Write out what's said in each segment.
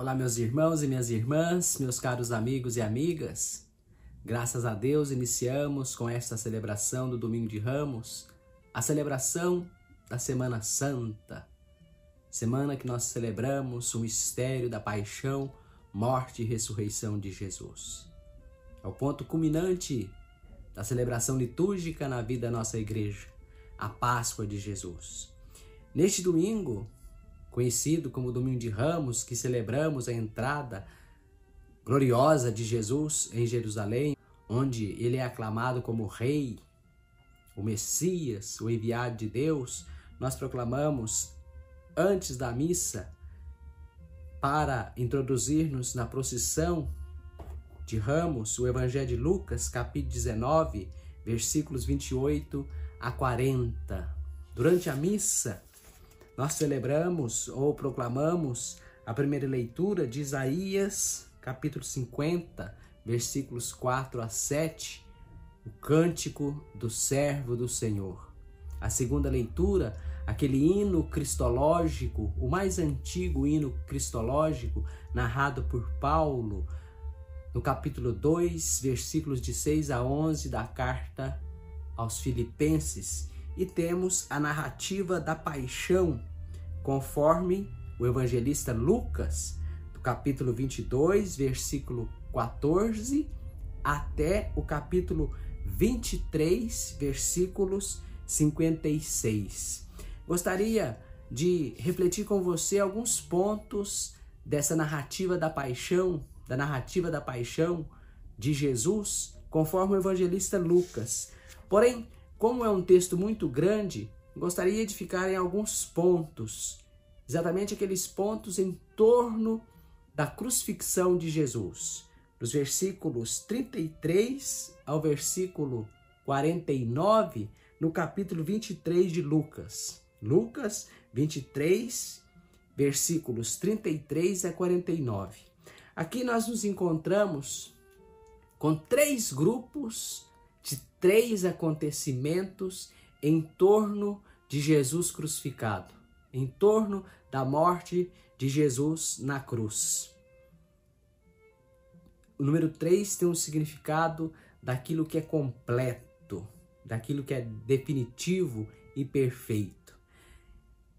Olá, meus irmãos e minhas irmãs, meus caros amigos e amigas. Graças a Deus, iniciamos com esta celebração do Domingo de Ramos, a celebração da Semana Santa, semana que nós celebramos o mistério da paixão, morte e ressurreição de Jesus. É o ponto culminante da celebração litúrgica na vida da nossa igreja, a Páscoa de Jesus. Neste domingo, conhecido como Domingo de Ramos, que celebramos a entrada gloriosa de Jesus em Jerusalém, onde ele é aclamado como Rei, o Messias, o enviado de Deus, nós proclamamos antes da missa para introduzir-nos na procissão de Ramos, o Evangelho de Lucas, capítulo 19, versículos 28 a 40. Durante a missa, nós celebramos ou proclamamos a primeira leitura de Isaías, capítulo 50, versículos 4 a 7, o cântico do servo do Senhor. A segunda leitura, aquele hino cristológico, o mais antigo hino cristológico, narrado por Paulo, no capítulo 2, versículos de 6 a 11 da carta aos Filipenses, e temos a narrativa da paixão conforme o evangelista Lucas, do capítulo 22, versículo 14, até o capítulo 23, versículos 56. Gostaria de refletir com você alguns pontos dessa narrativa da paixão, da narrativa da paixão de Jesus, conforme o evangelista Lucas. Porém, como é um texto muito grande, gostaria de ficar em alguns pontos, exatamente aqueles pontos em torno da crucifixão de Jesus. Dos versículos 33 ao versículo 49, no capítulo 23 de Lucas. Lucas 23, versículos 33 a 49. Aqui nós nos encontramos com três grupos três acontecimentos em torno de Jesus crucificado, em torno da morte de Jesus na cruz. O número 3 tem um significado daquilo que é completo, daquilo que é definitivo e perfeito.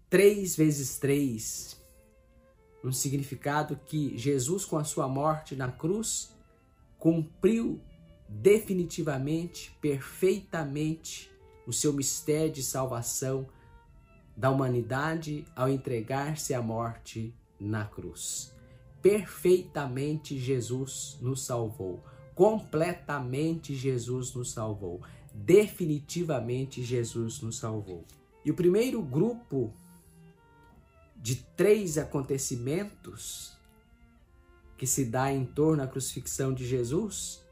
3 vezes 3, um significado que Jesus, com a sua morte na cruz, cumpriu definitivamente, perfeitamente o seu mistério de salvação da humanidade ao entregar-se à morte na cruz. Perfeitamente Jesus nos salvou, completamente Jesus nos salvou, definitivamente Jesus nos salvou. E o primeiro grupo de três acontecimentos que se dá em torno da crucifixão de Jesus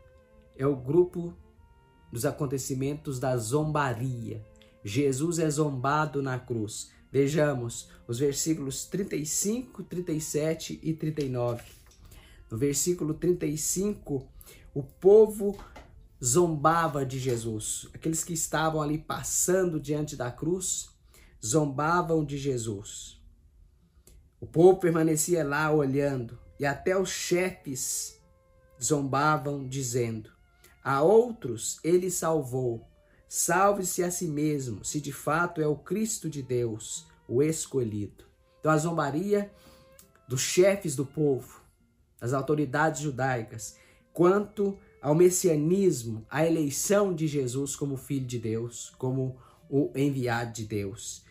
é o grupo dos acontecimentos da zombaria. Jesus é zombado na cruz. Vejamos os versículos 35, 37 e 39. No versículo 35, o povo zombava de Jesus. Aqueles que estavam ali passando diante da cruz zombavam de Jesus. O povo permanecia lá olhando e até os chefes zombavam, dizendo: a outros ele salvou. Salve-se a si mesmo, se de fato é o Cristo de Deus, o escolhido. Então, a zombaria dos chefes do povo, das autoridades judaicas, quanto ao messianismo, a eleição de Jesus como filho de Deus, como o enviado de Deus.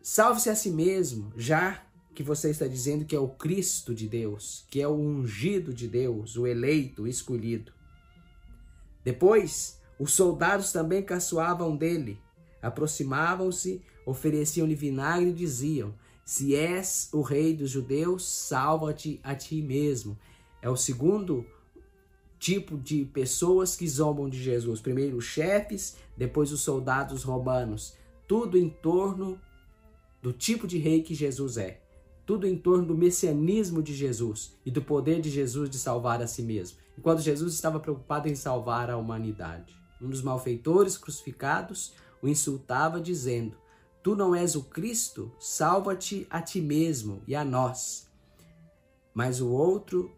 Salve-se a si mesmo, já que você está dizendo que é o Cristo de Deus, que é o ungido de Deus, o eleito, o escolhido. Depois, os soldados também caçoavam dele. Aproximavam-se, ofereciam-lhe vinagre e diziam: Se és o rei dos judeus, salva-te a ti mesmo. É o segundo tipo de pessoas que zombam de Jesus. Primeiro os chefes, depois os soldados romanos. Tudo em torno do tipo de rei que Jesus é. Tudo em torno do messianismo de Jesus e do poder de Jesus de salvar a si mesmo enquanto Jesus estava preocupado em salvar a humanidade. Um dos malfeitores crucificados o insultava, dizendo: Tu não és o Cristo? Salva-te a ti mesmo e a nós. Mas o outro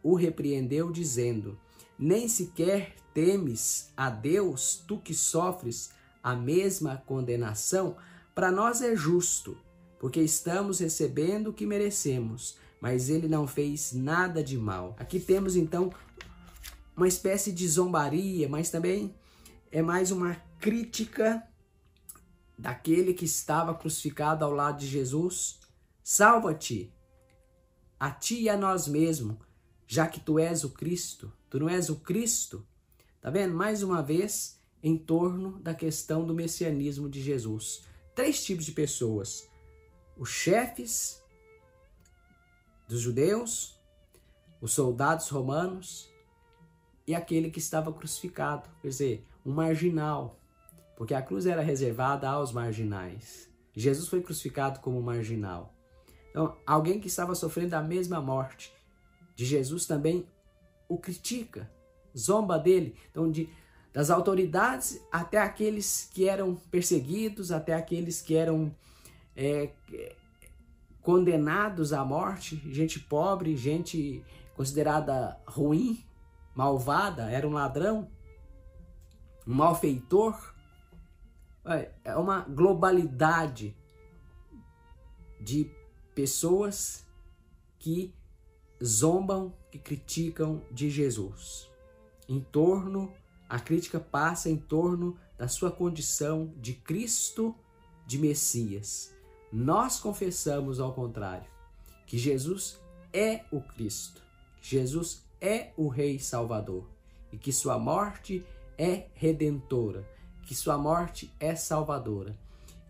o repreendeu, dizendo: Nem sequer temes a Deus, tu que sofres a mesma condenação? Para nós é justo, porque estamos recebendo o que merecemos, mas ele não fez nada de mal. Aqui temos então uma espécie de zombaria, mas também é mais uma crítica daquele que estava crucificado ao lado de Jesus. Salva-te, a ti e a nós mesmos, já que tu és o Cristo. Tu não és o Cristo? Tá vendo? Mais uma vez, em torno da questão do messianismo de Jesus. Três tipos de pessoas: os chefes dos judeus, os soldados romanos e aquele que estava crucificado, quer dizer, um marginal, porque a cruz era reservada aos marginais. Jesus foi crucificado como marginal. Então, alguém que estava sofrendo a mesma morte de Jesus também o critica, zomba dele. Então, de, das autoridades até aqueles que eram perseguidos, até aqueles que eram é, condenados à morte, gente pobre, gente considerada ruim, malvada, era um ladrão, um malfeitor. É uma globalidade de pessoas que zombam, que criticam de Jesus. Em torno, a crítica passa em torno da sua condição de Cristo, de Messias. Nós confessamos ao contrário, que Jesus é o Cristo, que Jesus é o Rei Salvador e que sua morte é redentora, que sua morte é salvadora,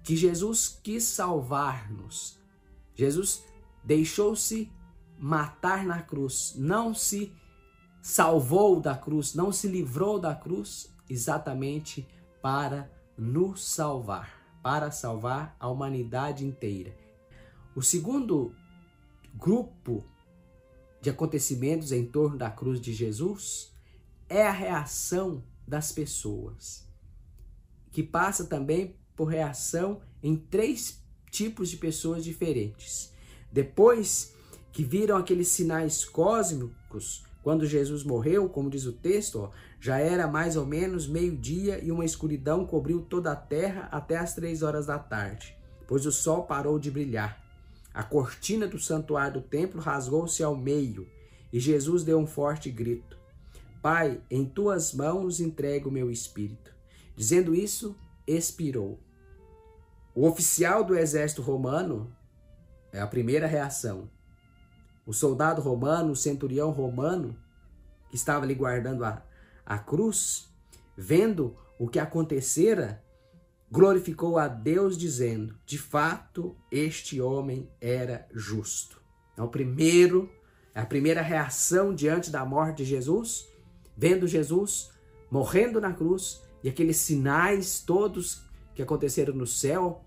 que Jesus quis salvar-nos. Jesus deixou-se matar na cruz, não se salvou da cruz, não se livrou da cruz exatamente para nos salvar, para salvar a humanidade inteira. O segundo grupo de acontecimentos em torno da cruz de Jesus é a reação das pessoas, que passa também por reação em três tipos de pessoas diferentes. Depois que viram aqueles sinais cósmicos quando Jesus morreu, como diz o texto, ó, já era mais ou menos meio-dia e uma escuridão cobriu toda a terra até as três horas da tarde, pois o sol parou de brilhar. A cortina do santuário do templo rasgou-se ao meio e Jesus deu um forte grito: Pai, em tuas mãos entrego o meu espírito. Dizendo isso, expirou. O oficial do exército romano é a primeira reação. O soldado romano, o centurião romano, que estava ali guardando a, a cruz, vendo o que acontecera, glorificou a Deus, dizendo: De fato, este homem era justo. É o primeiro, é a primeira reação diante da morte de Jesus, vendo Jesus morrendo na cruz e aqueles sinais todos que aconteceram no céu,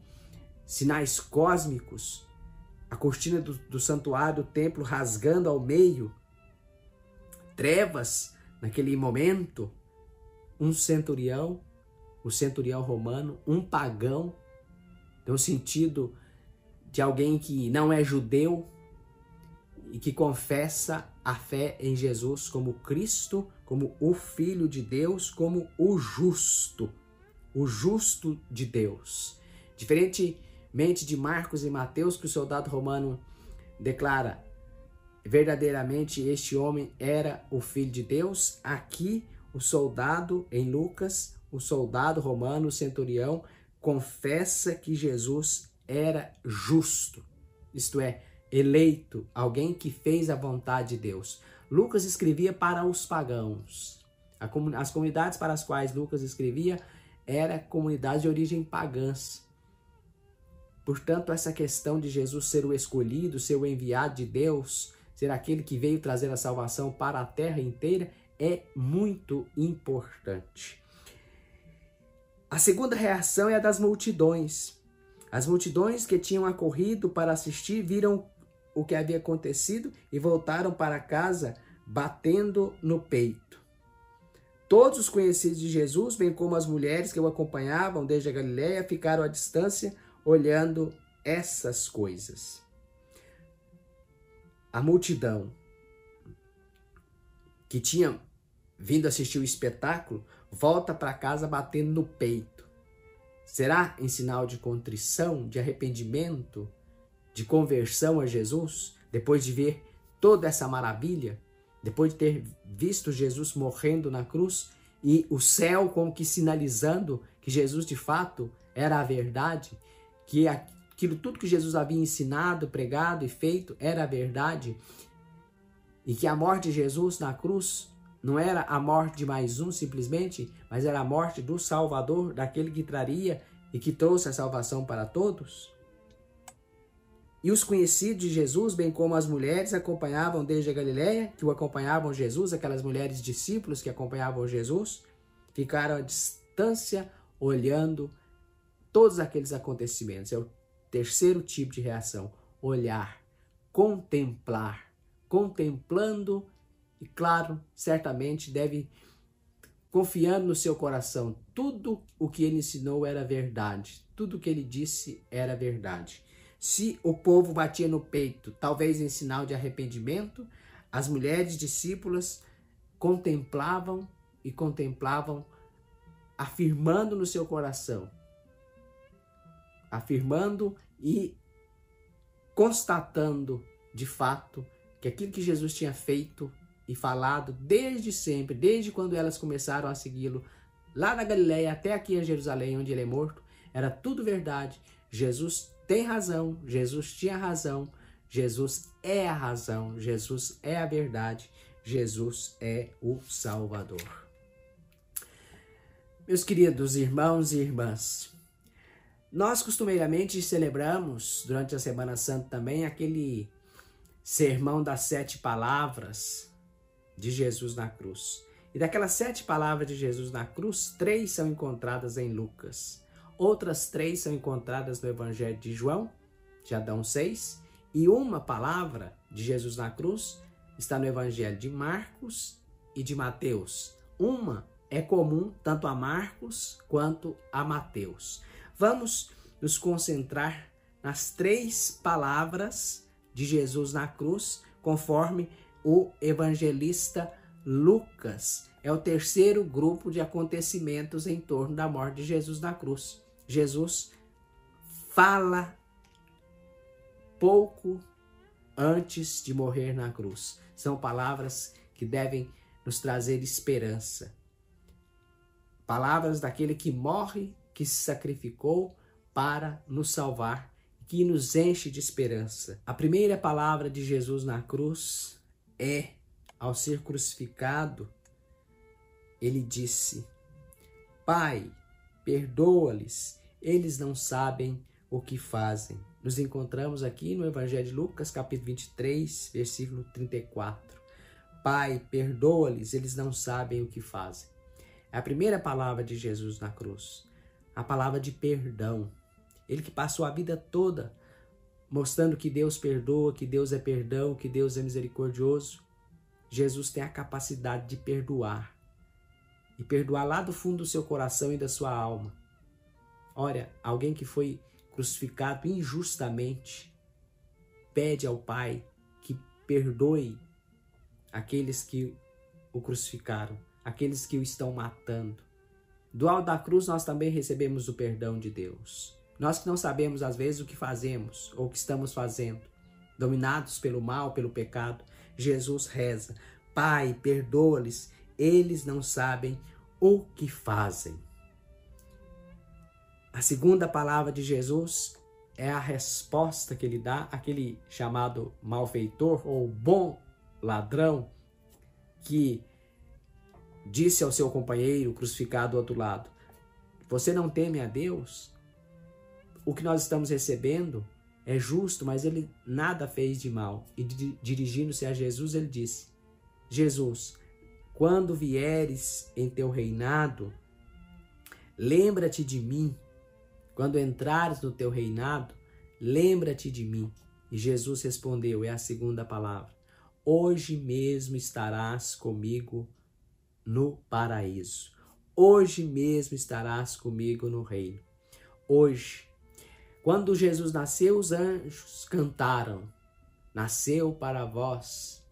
sinais cósmicos, a cortina do, do santuário, do templo rasgando ao meio, trevas naquele momento, um centurião, o centurião romano, um pagão, tem o sentido de alguém que não é judeu e que confessa a fé em Jesus como Cristo, como o Filho de Deus, como o justo, o justo de Deus. Diferente mente de Marcos e Mateus que o soldado romano declara verdadeiramente este homem era o filho de Deus. Aqui o soldado em Lucas, o soldado romano, o centurião confessa que Jesus era justo. Isto é, eleito, alguém que fez a vontade de Deus. Lucas escrevia para os pagãos. As comunidades para as quais Lucas escrevia eram comunidades de origem pagãs. Portanto, essa questão de Jesus ser o escolhido, ser o enviado de Deus, ser aquele que veio trazer a salvação para a terra inteira, é muito importante. A segunda reação é a das multidões. As multidões que tinham acorrido para assistir viram o que havia acontecido e voltaram para casa batendo no peito. Todos os conhecidos de Jesus, bem como as mulheres que o acompanhavam desde a Galiléia, ficaram à distância olhando essas coisas. A multidão que tinha vindo assistir o espetáculo volta para casa batendo no peito. Será em sinal de contrição, de arrependimento, de conversão a Jesus, depois de ver toda essa maravilha, depois de ter visto Jesus morrendo na cruz e o céu como que sinalizando que Jesus de fato era a verdade, que aquilo tudo que Jesus havia ensinado, pregado e feito era verdade, e que a morte de Jesus na cruz não era a morte de mais um simplesmente, mas era a morte do Salvador, daquele que traria e que trouxe a salvação para todos? E os conhecidos de Jesus, bem como as mulheres, acompanhavam desde a Galiléia, que o acompanhavam Jesus, aquelas mulheres discípulos que acompanhavam Jesus, ficaram à distância olhando todos aqueles acontecimentos. É o terceiro tipo de reação: olhar, contemplar, contemplando e, claro, certamente deve confiando no seu coração. Tudo o que ele ensinou era verdade, tudo o que ele disse era verdade. Se o povo batia no peito, talvez em sinal de arrependimento, as mulheres discípulas contemplavam e contemplavam, afirmando no seu coração, afirmando e constatando de fato que aquilo que Jesus tinha feito e falado desde sempre, desde quando elas começaram a segui-lo, lá na Galiléia até aqui em Jerusalém, onde ele é morto, era tudo verdade. Jesus tem razão, Jesus tinha razão, Jesus é a razão, Jesus é a verdade, Jesus é o Salvador. Meus queridos irmãos e irmãs, nós costumeiramente celebramos durante a Semana Santa também aquele sermão das sete palavras de Jesus na cruz. E daquelas sete palavras de Jesus na cruz, três são encontradas em Lucas. Outras três são encontradas no Evangelho de João, já dão seis, e uma palavra de Jesus na cruz está no Evangelho de Marcos e de Mateus. Uma é comum tanto a Marcos quanto a Mateus. Vamos nos concentrar nas três palavras de Jesus na cruz, conforme o evangelista Lucas. É o terceiro grupo de acontecimentos em torno da morte de Jesus na cruz. Jesus fala pouco antes de morrer na cruz. São palavras que devem nos trazer esperança. Palavras daquele que morre, que se sacrificou para nos salvar, que nos enche de esperança. A primeira palavra de Jesus na cruz é, ao ser crucificado, ele disse: Pai, perdoa-lhes, eles não sabem o que fazem. Nos encontramos aqui no Evangelho de Lucas, capítulo 23, versículo 34. Pai, perdoa-lhes, eles não sabem o que fazem. É a primeira palavra de Jesus na cruz, a palavra de perdão. Ele que passou a vida toda mostrando que Deus perdoa, que Deus é perdão, que Deus é misericordioso. Jesus tem a capacidade de perdoar. E perdoar lá do fundo do seu coração e da sua alma. Olha, alguém que foi crucificado injustamente pede ao Pai que perdoe aqueles que o crucificaram, aqueles que o estão matando. Do alto da cruz nós também recebemos o perdão de Deus. Nós que não sabemos às vezes o que fazemos ou o que estamos fazendo, dominados pelo mal, pelo pecado, Jesus reza: Pai, perdoa-lhes, eles não sabem o que fazem. A segunda palavra de Jesus é a resposta que ele dá àquele chamado malfeitor ou bom ladrão que disse ao seu companheiro crucificado do outro lado: Você não teme a Deus? O que nós estamos recebendo é justo, mas ele nada fez de mal. E dirigindo-se a Jesus, ele disse: Jesus, quando vieres em teu reinado, lembra-te de mim quando entrares no teu reinado, lembra-te de mim. E Jesus respondeu: é a segunda palavra. Hoje mesmo estarás comigo no paraíso. Hoje mesmo estarás comigo no reino. Hoje, quando Jesus nasceu, os anjos cantaram nasceu para vós,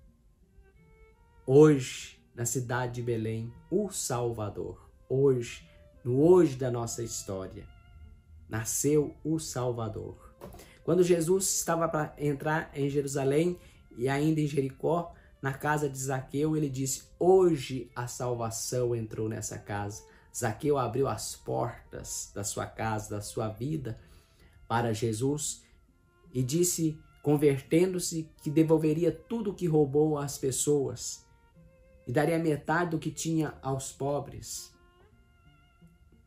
hoje, na cidade de Belém, o Salvador. Hoje, no hoje da nossa história, nasceu o Salvador. Quando Jesus estava para entrar em Jerusalém e ainda em Jericó, na casa de Zaqueu, ele disse: Hoje a salvação entrou nessa casa. Zaqueu abriu as portas da sua casa, da sua vida, para Jesus e disse, convertendo-se, que devolveria tudo o que roubou às pessoas e daria metade do que tinha aos pobres.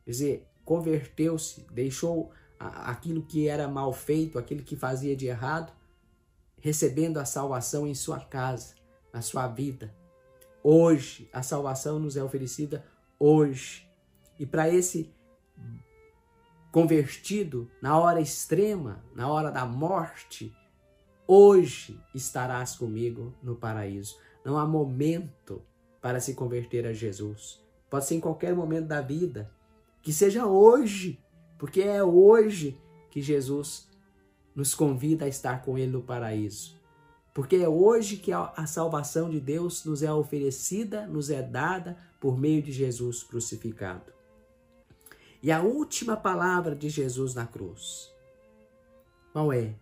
Quer dizer, converteu-se, deixou aquilo que era mal feito, aquilo que fazia de errado, recebendo a salvação em sua casa, na sua vida. Hoje, a salvação nos é oferecida hoje. E para esse convertido na hora extrema, na hora da morte, hoje estarás comigo no paraíso. Não há momento para se converter a Jesus. Pode ser em qualquer momento da vida, que seja hoje, porque é hoje que Jesus nos convida a estar com Ele no paraíso. Porque é hoje que a salvação de Deus nos é oferecida, nos é dada por meio de Jesus crucificado. E a última palavra de Jesus na cruz, qual é?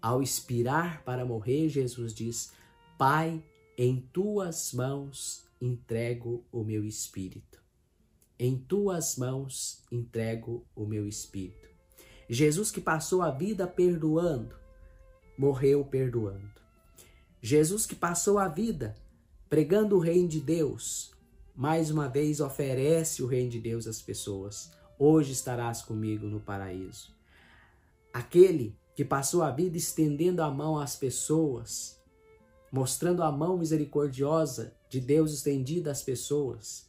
Ao expirar para morrer, Jesus diz: Pai, em tuas mãos entrego o meu espírito. Em tuas mãos entrego o meu espírito. Jesus que passou a vida perdoando, morreu perdoando. Jesus que passou a vida pregando o reino de Deus, mais uma vez oferece o reino de Deus às pessoas. Hoje estarás comigo no paraíso. Aquele que passou a vida estendendo a mão às pessoas, mostrando a mão misericordiosa de Deus estendida às pessoas,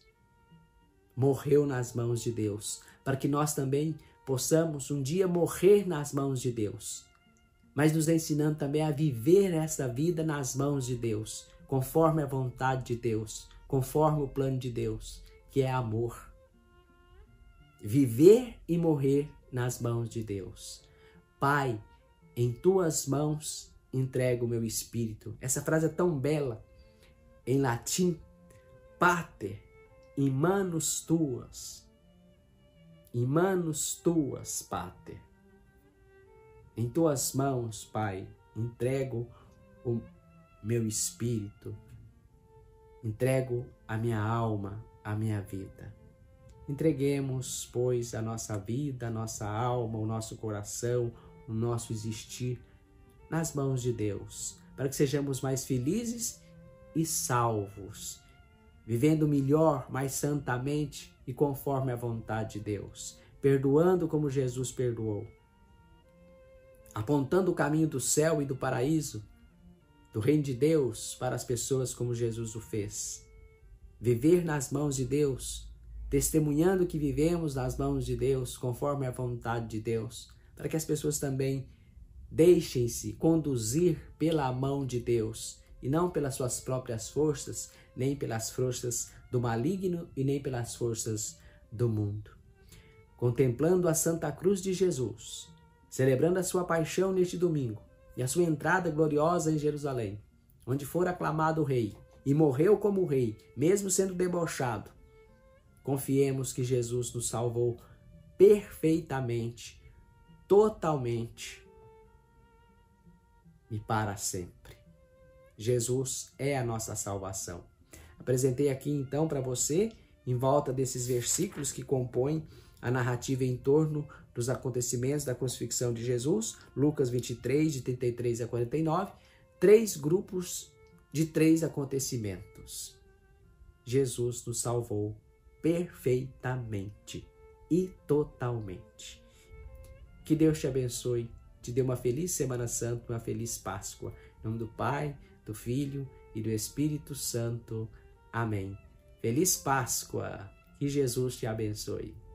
morreu nas mãos de Deus, para que nós também possamos um dia morrer nas mãos de Deus, mas nos ensinando também a viver essa vida nas mãos de Deus, conforme a vontade de Deus, conforme o plano de Deus, que é amor. Viver e morrer nas mãos de Deus. Pai, em tuas mãos entrego o meu espírito. Essa frase é tão bela. Em latim, pater, in manus tuas. In manus tuas, pater. Em tuas mãos, Pai, entrego o meu espírito Entrego a minha alma, a minha vida. Entreguemos, pois, a nossa vida, a nossa alma, o nosso coração, o nosso existir nas mãos de Deus, para que sejamos mais felizes e salvos, vivendo melhor, mais santamente e conforme a vontade de Deus, perdoando como Jesus perdoou, apontando o caminho do céu e do paraíso do reino de Deus para as pessoas como Jesus o fez. Viver nas mãos de Deus, testemunhando que vivemos nas mãos de Deus, conforme a vontade de Deus, para que as pessoas também deixem-se conduzir pela mão de Deus e não pelas suas próprias forças, nem pelas forças do maligno e nem pelas forças do mundo. Contemplando a Santa Cruz de Jesus, celebrando a sua paixão neste domingo, e a sua entrada gloriosa em Jerusalém, onde for aclamado rei e morreu como rei, mesmo sendo debochado. Confiemos que Jesus nos salvou perfeitamente, totalmente e para sempre. Jesus é a nossa salvação. Apresentei aqui então para você, em volta desses versículos que compõem a narrativa em torno dos acontecimentos da crucifixão de Jesus, Lucas 23, de 33 a 49, três grupos de três acontecimentos. Jesus nos salvou perfeitamente e totalmente. Que Deus te abençoe, te dê uma feliz Semana Santa, uma feliz Páscoa. Em nome do Pai, do Filho e do Espírito Santo. Amém. Feliz Páscoa. Que Jesus te abençoe.